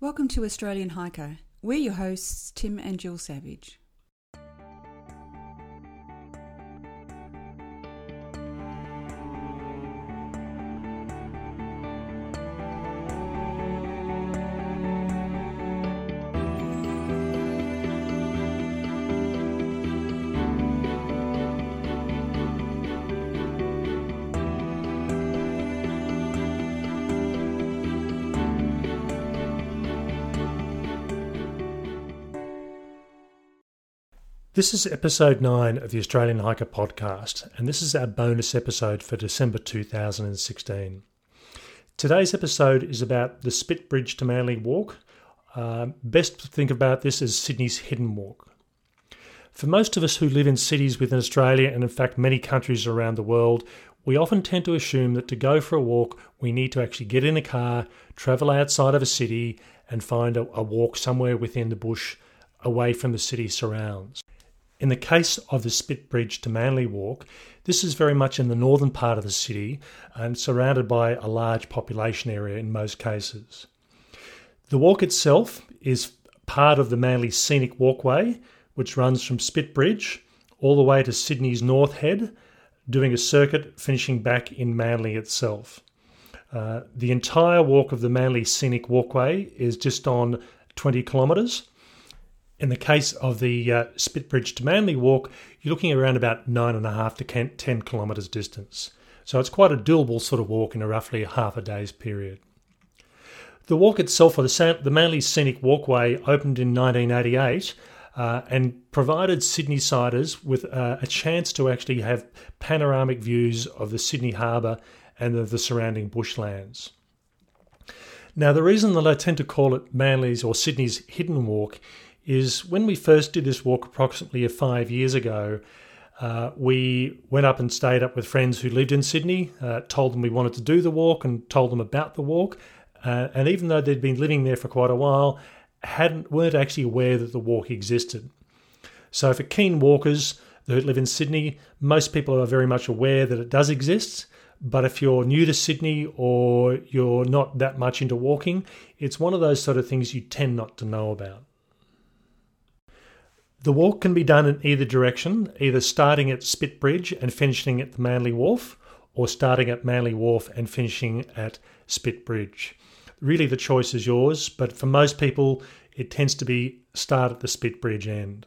Welcome to Australian Hiker. We're your hosts, Tim and Jill Savage. This is episode 9 of the Australian Hiker podcast, and this is our bonus episode for December 2016. Today's episode is about the Spit Bridge to Manly Walk. Uh, best to think about this as Sydney's Hidden Walk. For most of us who live in cities within Australia and, in fact, many countries around the world, we often tend to assume that to go for a walk, we need to actually get in a car, travel outside of a city, and find a, a walk somewhere within the bush away from the city surrounds. In the case of the Spit Bridge to Manly Walk, this is very much in the northern part of the city and surrounded by a large population area in most cases. The walk itself is part of the Manly Scenic Walkway, which runs from Spit Bridge all the way to Sydney's North Head, doing a circuit finishing back in Manly itself. Uh, the entire walk of the Manly Scenic Walkway is just on 20 kilometres in the case of the uh, Spitbridge to Manly walk, you're looking around about nine and a half to 10 kilometres distance. So it's quite a doable sort of walk in a roughly half a day's period. The walk itself, or the, the Manly Scenic Walkway, opened in 1988 uh, and provided Sydney siders with uh, a chance to actually have panoramic views of the Sydney Harbour and of the surrounding bushlands. Now, the reason that I tend to call it Manly's or Sydney's Hidden Walk is when we first did this walk approximately five years ago, uh, we went up and stayed up with friends who lived in Sydney, uh, told them we wanted to do the walk and told them about the walk. Uh, and even though they'd been living there for quite a while, hadn't weren't actually aware that the walk existed. So for keen walkers who live in Sydney, most people are very much aware that it does exist. But if you're new to Sydney or you're not that much into walking, it's one of those sort of things you tend not to know about. The walk can be done in either direction, either starting at Spit Bridge and finishing at the Manly Wharf, or starting at Manly Wharf and finishing at Spit Bridge. Really, the choice is yours, but for most people, it tends to be start at the Spit Bridge end.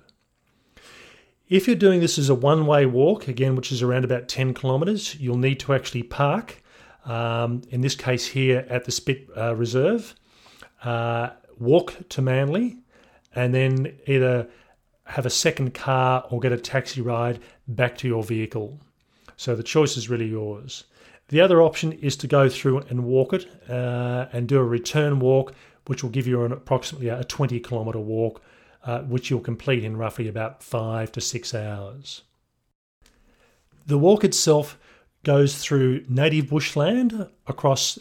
If you're doing this as a one way walk, again, which is around about 10 kilometres, you'll need to actually park, um, in this case here at the Spit uh, Reserve, uh, walk to Manly, and then either have a second car or get a taxi ride back to your vehicle. So the choice is really yours. The other option is to go through and walk it uh, and do a return walk, which will give you an approximately a 20 kilometre walk, uh, which you'll complete in roughly about five to six hours. The walk itself goes through native bushland across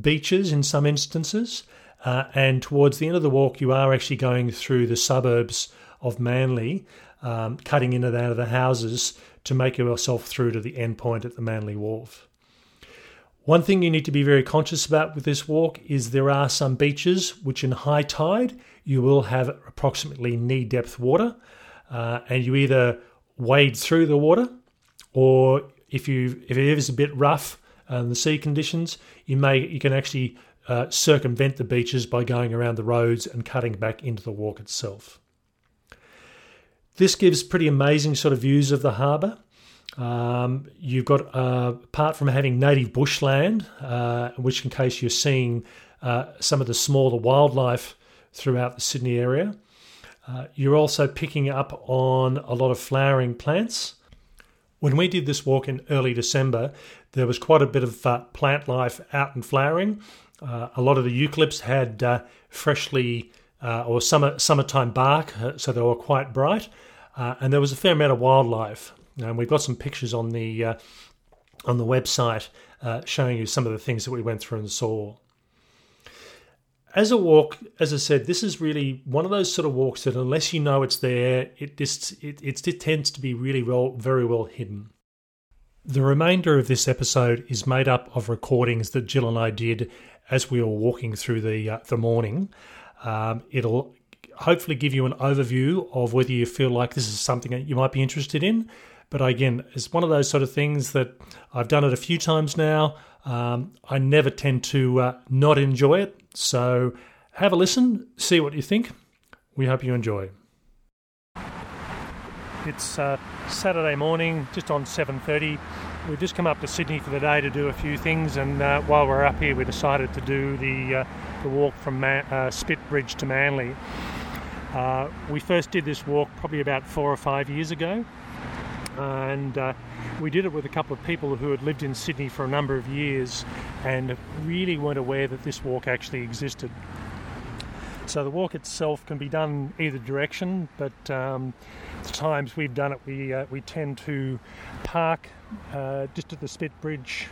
beaches in some instances, uh, and towards the end of the walk, you are actually going through the suburbs of Manly, um, cutting in and out of the houses to make yourself through to the end point at the Manly Wharf. One thing you need to be very conscious about with this walk is there are some beaches which, in high tide, you will have approximately knee depth water, uh, and you either wade through the water, or if you if it is a bit rough and the sea conditions, you may you can actually uh, circumvent the beaches by going around the roads and cutting back into the walk itself. This gives pretty amazing sort of views of the harbour. Um, you've got, uh, apart from having native bushland, uh, which in case you're seeing uh, some of the smaller wildlife throughout the Sydney area, uh, you're also picking up on a lot of flowering plants. When we did this walk in early December, there was quite a bit of uh, plant life out and flowering. Uh, a lot of the eucalypts had freshly or summer summertime bark, so they were quite bright, uh, and there was a fair amount of wildlife. And we've got some pictures on the uh, on the website uh, showing you some of the things that we went through and saw. As a walk, as I said, this is really one of those sort of walks that unless you know it's there, it just it, it, it tends to be really well, very well hidden. The remainder of this episode is made up of recordings that Jill and I did as we were walking through the uh, the morning. Um, it'll hopefully give you an overview of whether you feel like this is something that you might be interested in. But again, it's one of those sort of things that I've done it a few times now. Um, I never tend to uh, not enjoy it. So have a listen, see what you think. We hope you enjoy. It's uh, Saturday morning, just on 7:30. We've just come up to Sydney for the day to do a few things, and uh, while we're up here, we decided to do the uh, the walk from Man- uh, Spit Bridge to Manly. Uh, we first did this walk probably about four or five years ago, and uh, we did it with a couple of people who had lived in Sydney for a number of years and really weren't aware that this walk actually existed. So the walk itself can be done either direction, but um, the times we've done it, we uh, we tend to park uh, just at the Spit Bridge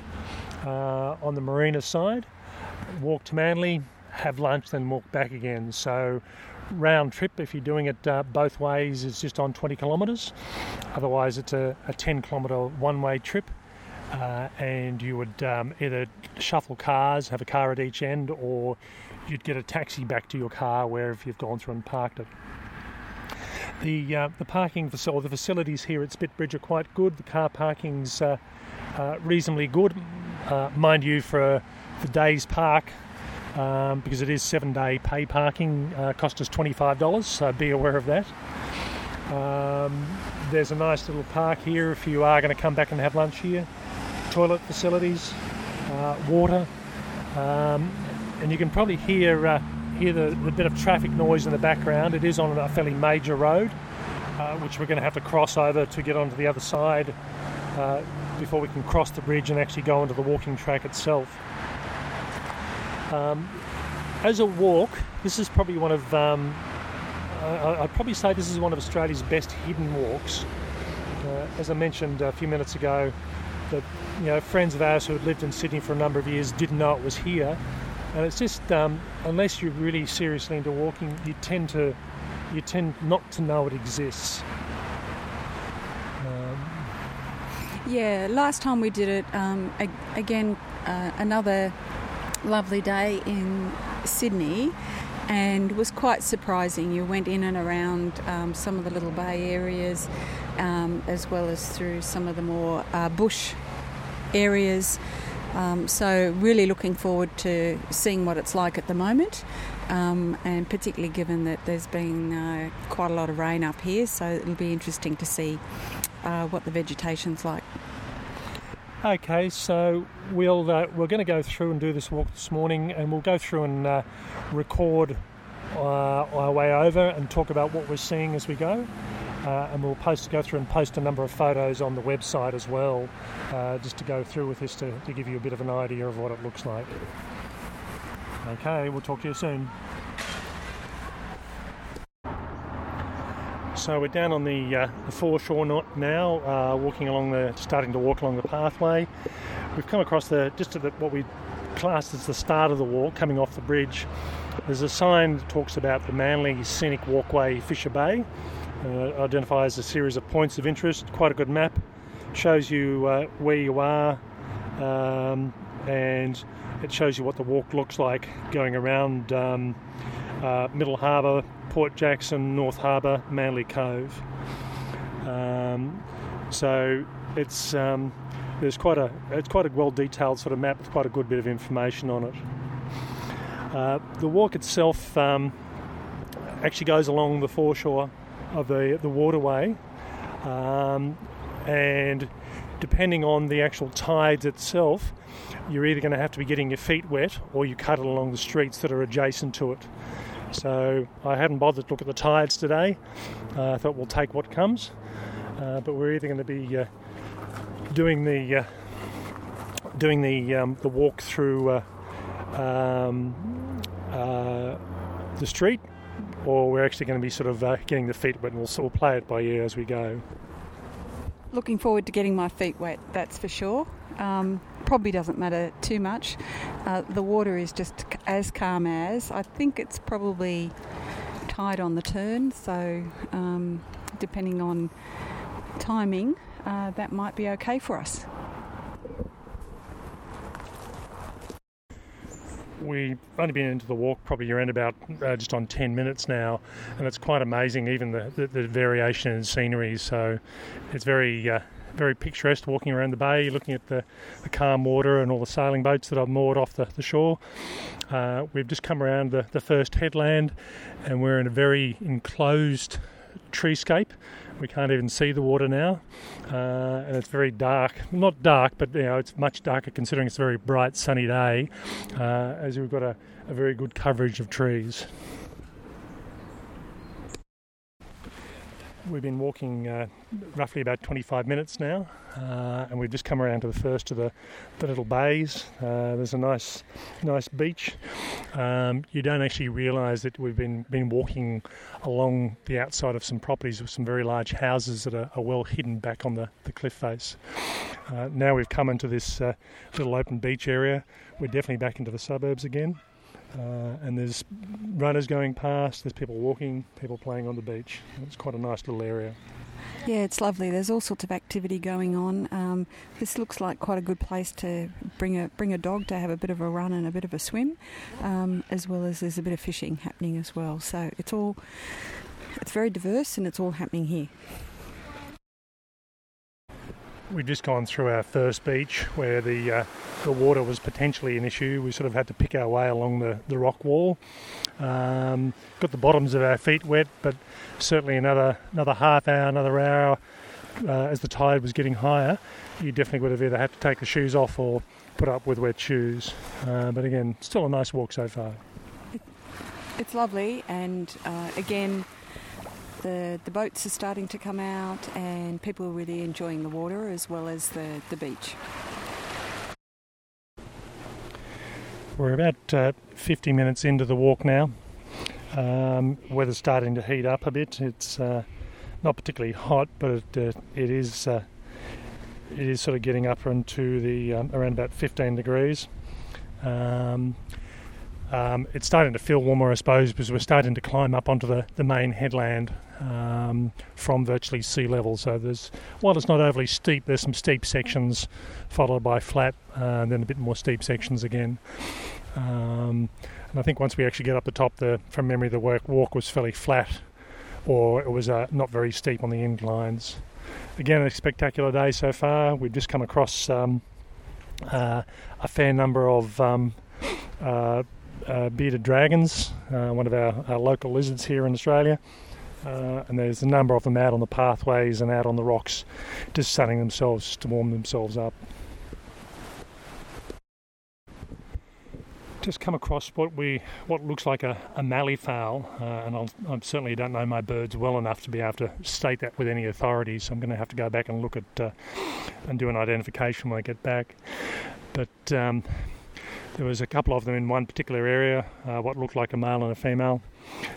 uh, on the marina side, walk to Manly, have lunch, then walk back again. So round trip, if you're doing it uh, both ways, is just on 20 kilometres. Otherwise, it's a, a 10 kilometre one way trip. Uh, and you would um, either shuffle cars, have a car at each end, or you'd get a taxi back to your car wherever you've gone through and parked it. The uh, the parking facility, the facilities here at Spitbridge are quite good. The car parking's uh, uh, reasonably good, uh, mind you, for the day's park. Um, because it is seven day pay parking, uh, cost us $25, so be aware of that. Um, there's a nice little park here if you are going to come back and have lunch here. Toilet facilities, uh, water, um, and you can probably hear uh, hear the, the, bit of traffic noise in the background. It is on a fairly major road, uh, which we're going to have to cross over to get onto the other side uh, before we can cross the bridge and actually go onto the walking track itself. Um, as a walk, this is probably one of um, I, would probably say this is one of Australia's best hidden walks. Uh, as I mentioned a few minutes ago, that you know friends of ours who had lived in Sydney for a number of years didn't know it was here, and it's just um, unless you're really seriously into walking, you tend to you tend not to know it exists. Um, yeah, last time we did it, um, again, uh, another lovely day in Sydney and was quite surprising. You went in and around um, some of the little bay areas um, as well as through some of the more uh, bush areas. Um, so, really looking forward to seeing what it's like at the moment, um, and particularly given that there's been uh, quite a lot of rain up here, so it'll be interesting to see uh, what the vegetation's like. Okay, so we'll uh, we're going to go through and do this walk this morning, and we'll go through and uh, record uh, our way over and talk about what we're seeing as we go. Uh, and we'll post go through and post a number of photos on the website as well, uh, just to go through with this to, to give you a bit of an idea of what it looks like. Okay, we'll talk to you soon. So we're down on the, uh, the foreshore now, uh, walking along the, starting to walk along the pathway. We've come across the just at the, what we classed as the start of the walk, coming off the bridge. There's a sign that talks about the Manly Scenic Walkway, Fisher Bay. Uh, identifies a series of points of interest. Quite a good map. Shows you uh, where you are, um, and it shows you what the walk looks like going around um, uh, Middle Harbour, Port Jackson, North Harbour, Manly Cove. Um, so it's um, there's quite a it's quite a well detailed sort of map with quite a good bit of information on it. Uh, the walk itself um, actually goes along the foreshore of the the waterway, um, and depending on the actual tides itself, you're either going to have to be getting your feet wet or you cut it along the streets that are adjacent to it. So I hadn't bothered to look at the tides today. Uh, I thought we'll take what comes, uh, but we're either going to be uh, doing the uh, doing the um, the walk through uh, um, uh, the street, or we're actually going to be sort of getting the feet wet, and we'll, we'll play it by ear as we go. Looking forward to getting my feet wet, that's for sure. Um, probably doesn't matter too much. Uh, the water is just as calm as. I think it's probably tide on the turn, so um, depending on timing, uh, that might be okay for us. we've only been into the walk probably around about uh, just on 10 minutes now, and it's quite amazing, even the, the, the variation in scenery. So it's very uh, very picturesque walking around the bay, looking at the, the, calm water and all the sailing boats that I've moored off the, the shore. Uh, we've just come around the, the first headland and we're in a very enclosed treescape. We can't even see the water now, uh, and it's very dark. Not dark, but you know it's much darker considering it's a very bright, sunny day. Uh, as we've got a, a very good coverage of trees. We've been walking uh, roughly about 25 minutes now, uh, and we've just come around to the first of the, the little bays. Uh, there's a nice, nice beach. Um, you don't actually realise that we've been been walking along the outside of some properties with some very large houses that are, are well hidden back on the, the cliff face. Uh, now we've come into this uh, little open beach area. We're definitely back into the suburbs again. Uh, and there's runners going past, there's people walking, people playing on the beach. It's quite a nice little area. Yeah, it's lovely. There's all sorts of activity going on. Um, this looks like quite a good place to bring a bring a dog to have a bit of a run and a bit of a swim, um, as well as there's a bit of fishing happening as well. So it's all it's very diverse and it's all happening here. We've just gone through our first beach where the uh, the water was potentially an issue. We sort of had to pick our way along the, the rock wall. Um, got the bottoms of our feet wet, but certainly another another half hour, another hour uh, as the tide was getting higher, you definitely would have either had to take the shoes off or put up with wet shoes. Uh, but again, still a nice walk so far. It's lovely, and uh, again the, the boats are starting to come out and people are really enjoying the water as well as the, the beach. We're about uh, 50 minutes into the walk now. Um, weather's starting to heat up a bit. It's uh, not particularly hot, but it, uh, it is uh, it is sort of getting up into the um, around about 15 degrees. Um, um, it's starting to feel warmer, I suppose, because we're starting to climb up onto the, the main headland um, from virtually sea level. So there's, while it's not overly steep, there's some steep sections followed by flat, uh, and then a bit more steep sections again. Um, and I think once we actually get up the top, the from memory, the work walk was fairly flat, or it was uh, not very steep on the inclines. Again, a spectacular day so far. We've just come across um, uh, a fair number of um, uh, bearded dragons, uh, one of our, our, local lizards here in Australia. Uh, and there's a number of them out on the pathways and out on the rocks, just sunning themselves to warm themselves up. Just come across what we what looks like a, a mallee fowl, uh, and I'll, i certainly don't know my birds well enough to be able to state that with any authority. So I'm going to have to go back and look at uh, and do an identification when I get back. But um, there was a couple of them in one particular area, uh, what looked like a male and a female,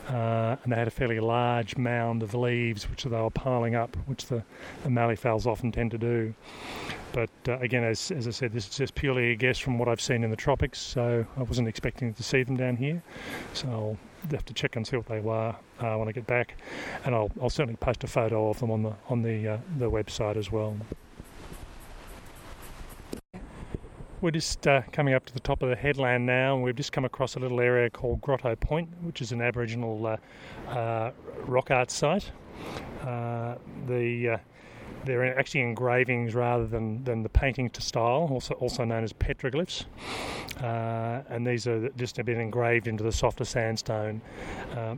uh, and they had a fairly large mound of leaves which they were piling up, which the, the mallee fowls often tend to do. But uh, again, as, as I said, this is just purely a guess from what I've seen in the tropics, so I wasn't expecting to see them down here. So I'll have to check and see what they were uh, when I get back, and I'll, I'll certainly post a photo of them on the on the uh, the website as well. We're just uh, coming up to the top of the headland now, and we've just come across a little area called Grotto Point, which is an Aboriginal uh, uh, rock art site. Uh, the uh, they're actually engravings rather than, than the painting to style, also also known as petroglyphs. Uh, and these are just been engraved into the softer sandstone.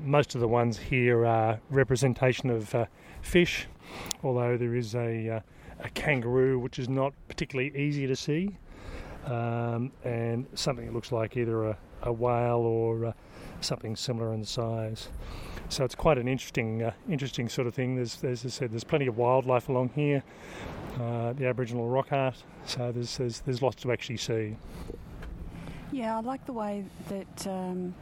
most of the ones here are representation of fish, although there is a a kangaroo, which is not particularly easy to see um, and something that looks like either a, a whale or uh, something similar in size. So it's quite an interesting, uh, interesting sort of thing. There's, as I said, there's plenty of wildlife along here, uh, the Aboriginal rock art. So there's, there's there's lots to actually see. Yeah, I like the way that um,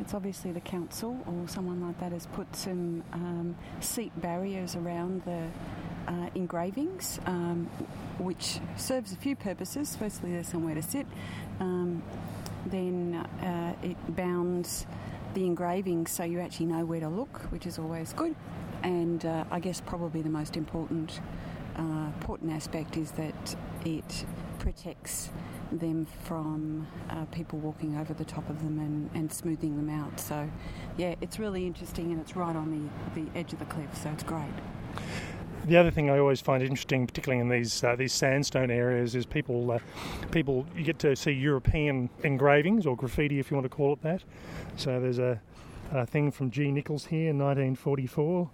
it's obviously the council or someone like that has put some um, seat barriers around the uh, engravings, um, which serves a few purposes. Firstly, there's somewhere to sit. Um, then uh, it bounds the engravings so you actually know where to look, which is always good. And uh, I guess probably the most important uh, important aspect is that it protects them from uh, people walking over the top of them and, and smoothing them out. So, yeah, it's really interesting and it's right on the, the edge of the cliff, so it's great. The other thing I always find interesting, particularly in these uh, these sandstone areas, is people uh, people you get to see European engravings or graffiti, if you want to call it that. So there's a, a thing from G. Nichols here in 1944,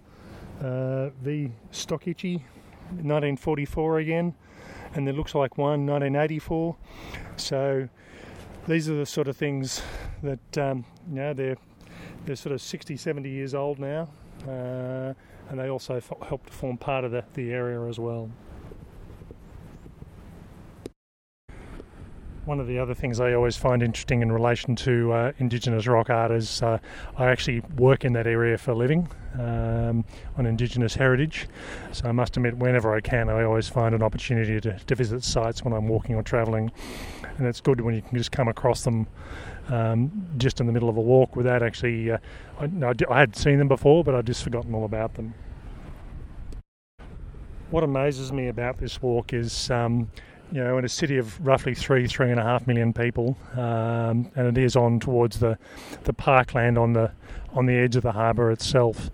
uh, V. Stockici, 1944 again, and there looks like one 1984. So these are the sort of things that um, you know they're they're sort of 60, 70 years old now. Uh, and they also f- help to form part of the, the area as well. One of the other things I always find interesting in relation to uh, Indigenous rock art is uh, I actually work in that area for a living um, on Indigenous heritage. So I must admit, whenever I can, I always find an opportunity to, to visit sites when I'm walking or travelling. And it's good when you can just come across them um, just in the middle of a walk without actually. Uh, I, no, I had seen them before, but I'd just forgotten all about them. What amazes me about this walk is, um, you know, in a city of roughly three, three and a half million people, um, and it is on towards the the parkland on the on the edge of the harbour itself,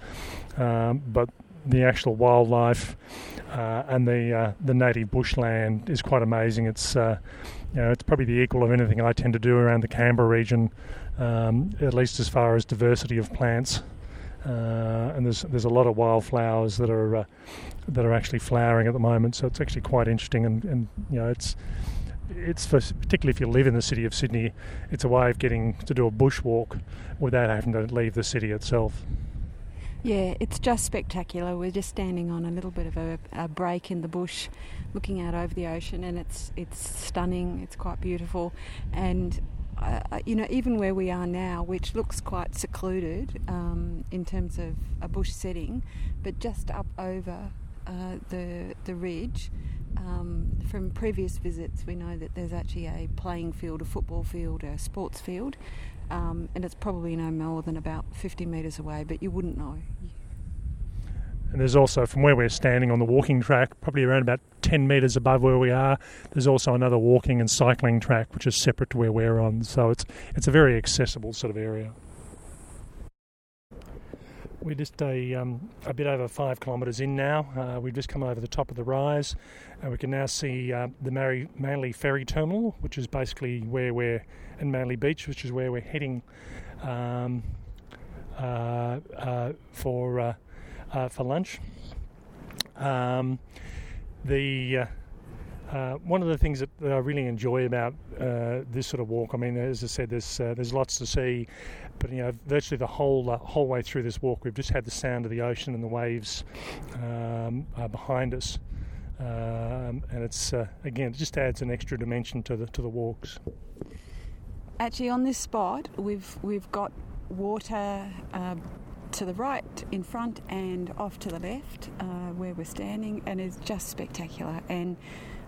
um, but the actual wildlife uh, and the uh, the native bushland is quite amazing. It's uh, you know it's probably the equal of anything I tend to do around the Canberra region, um, at least as far as diversity of plants. Uh, and there's there's a lot of wildflowers that are uh, that are actually flowering at the moment. So it's actually quite interesting, and, and you know it's it's for, particularly if you live in the city of Sydney, it's a way of getting to do a bushwalk without having to leave the city itself. Yeah, it's just spectacular. We're just standing on a little bit of a, a, break in the bush, looking out over the ocean, and it's it's stunning. It's quite beautiful, and uh, you know, even where we are now, which looks quite secluded um, in terms of a bush setting, but just up over uh, the the ridge. Um, from previous visits, we know that there's actually a playing field, a football field, a sports field, um, and it's probably no more than about 50 metres away, but you wouldn't know. And there's also, from where we're standing on the walking track, probably around about 10 metres above where we are, there's also another walking and cycling track which is separate to where we're on. So it's, it's a very accessible sort of area. We're just a, um, a bit over five kilometres in now. Uh, we've just come over the top of the rise, and we can now see uh, the Manly, Manly Ferry Terminal, which is basically where we're in Manly Beach, which is where we're heading um, uh, uh for uh, uh, for lunch. Um, the uh, one of the things that, I really enjoy about uh, this sort of walk, I mean, as I said, there's uh, there's lots to see, but you know, virtually the whole uh, whole way through this walk, we've just had the sound of the ocean and the waves um, behind us, um, and it's uh, again, it just adds an extra dimension to the to the walks. Actually, on this spot, we've we've got water uh, to the right in front and off to the left uh, where we're standing, and it's just spectacular. And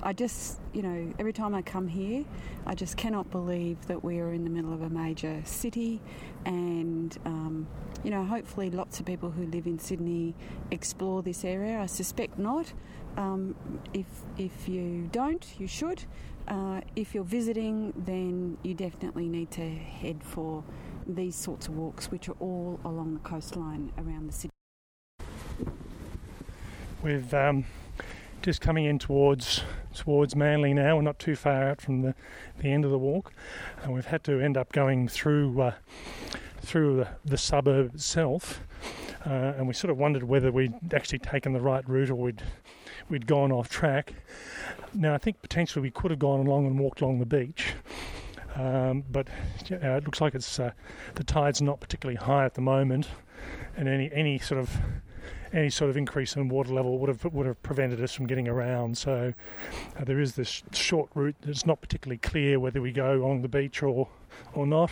I just, you know, every time I come here, I just cannot believe that we are in the middle of a major city, and um, you know, hopefully, lots of people who live in Sydney explore this area. I suspect not. Um, if if you don't, you should. Uh, if you're visiting, then you definitely need to head for these sorts of walks, which are all along the coastline around the city. We've um, just coming in towards towards Manly now. We're not too far out from the, the end of the walk, and we've had to end up going through uh, through the, the, suburb itself. Uh, and we sort of wondered whether we'd actually taken the right route or we'd we'd gone off track. Now I think potentially we could have gone along and walked along the beach, um, but uh, it looks like it's uh, the tide's not particularly high at the moment, and any any sort of any sort of increase in water level would have would have prevented us from getting around. So uh, there is this short route that's not particularly clear whether we go along the beach or or not.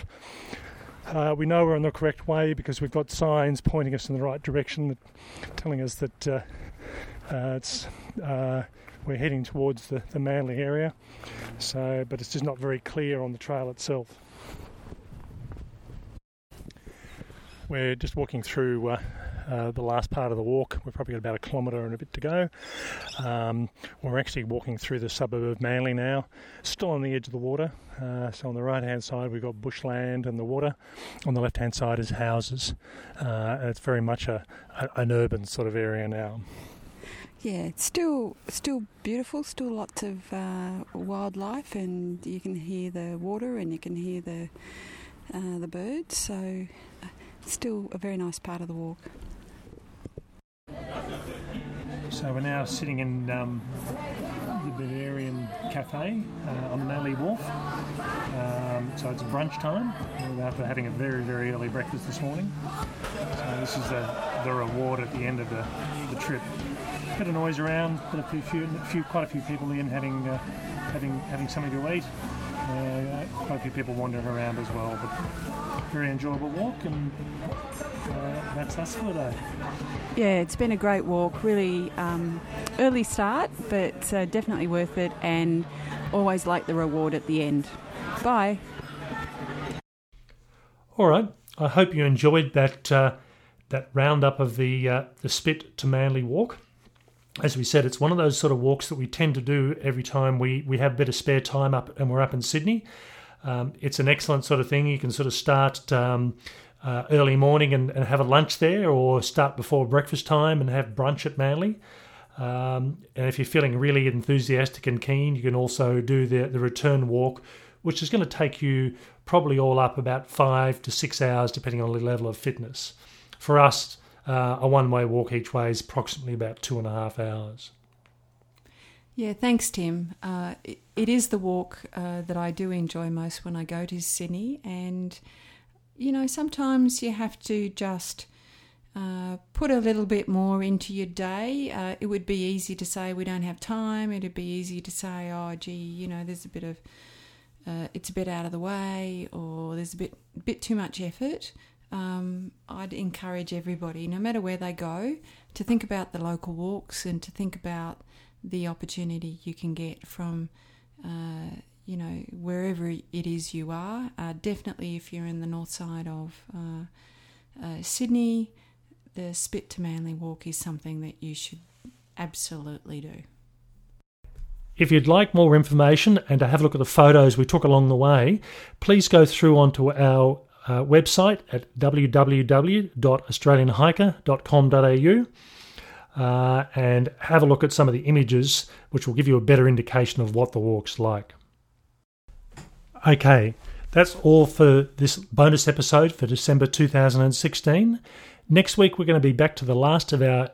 Uh, we know we're on the correct way because we've got signs pointing us in the right direction, telling us that uh, uh it's uh, we're heading towards the, the Manly area. So, but it's just not very clear on the trail itself. We're just walking through uh, uh, the last part of the walk. We've probably got about a kilometre and a bit to go. Um, we're actually walking through the suburb of Manly now, still on the edge of the water. Uh, so on the right hand side, we've got bushland and the water. On the left hand side is houses. Uh, and it's very much a, a, an urban sort of area now. Yeah, it's still still beautiful. Still lots of uh, wildlife, and you can hear the water and you can hear the uh, the birds. So, uh, still a very nice part of the walk. So we're now sitting in um, the Bavarian Cafe uh, on the Manly Wharf. Um, so it's brunch time. After having a very, very early breakfast this morning. So this is the, the reward at the end of the, the trip. Bit of noise around, but a few, few, quite a few people in having, uh, having, having something to eat. Uh, quite a few people wandering around as well, but very enjoyable walk, and uh, that's us for today. Yeah, it's been a great walk. Really um, early start, but uh, definitely worth it, and always like the reward at the end. Bye. All right. I hope you enjoyed that uh, that roundup of the uh, the Spit to Manly walk as we said, it's one of those sort of walks that we tend to do every time we, we have a bit of spare time up and we're up in Sydney. Um, it's an excellent sort of thing. You can sort of start um, uh, early morning and, and, have a lunch there, or start before breakfast time and have brunch at Manly. Um, and if you're feeling really enthusiastic and keen, you can also do the, the return walk, which is going to take you probably all up about five to six hours, depending on the level of fitness. For us, uh, a one way walk each way is approximately about two and a half hours. Yeah, thanks, Tim. Uh, it, it is the walk uh, that I do enjoy most when I go to Sydney. And, you know, sometimes you have to just uh, put a little bit more into your day. Uh, it would be easy to say we don't have time. It'd be easy to say, oh, gee, you know, there's a bit of, uh, it's a bit out of the way or there's a bit, bit too much effort um, I'd encourage everybody, no matter where they go, to think about the local walks and to think about the opportunity you can get from, uh, you know, wherever it is you are. Uh, definitely, if you're in the north side of uh, uh Sydney, the Spit to Manly walk is something that you should absolutely do. If you'd like more information and to have a look at the photos we took along the way, please go through onto our uh, website at www.australianhiker.com.au uh, and have a look at some of the images, which will give you a better indication of what the walk's like. Okay, that's all for this bonus episode for December 2016. Next week, we're going to be back to the last of our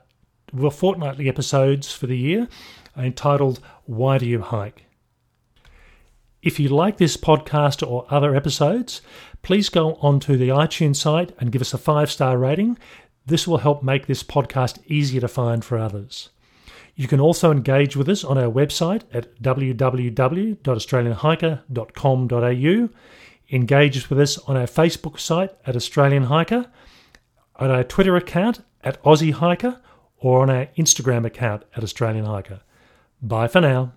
well, fortnightly episodes for the year entitled Why Do You Hike? If you like this podcast or other episodes, please go onto the iTunes site and give us a five star rating. This will help make this podcast easier to find for others. You can also engage with us on our website at www.australianhiker.com.au, engage with us on our Facebook site at Australian Hiker, on our Twitter account at Aussie Hiker, or on our Instagram account at Australian Hiker. Bye for now.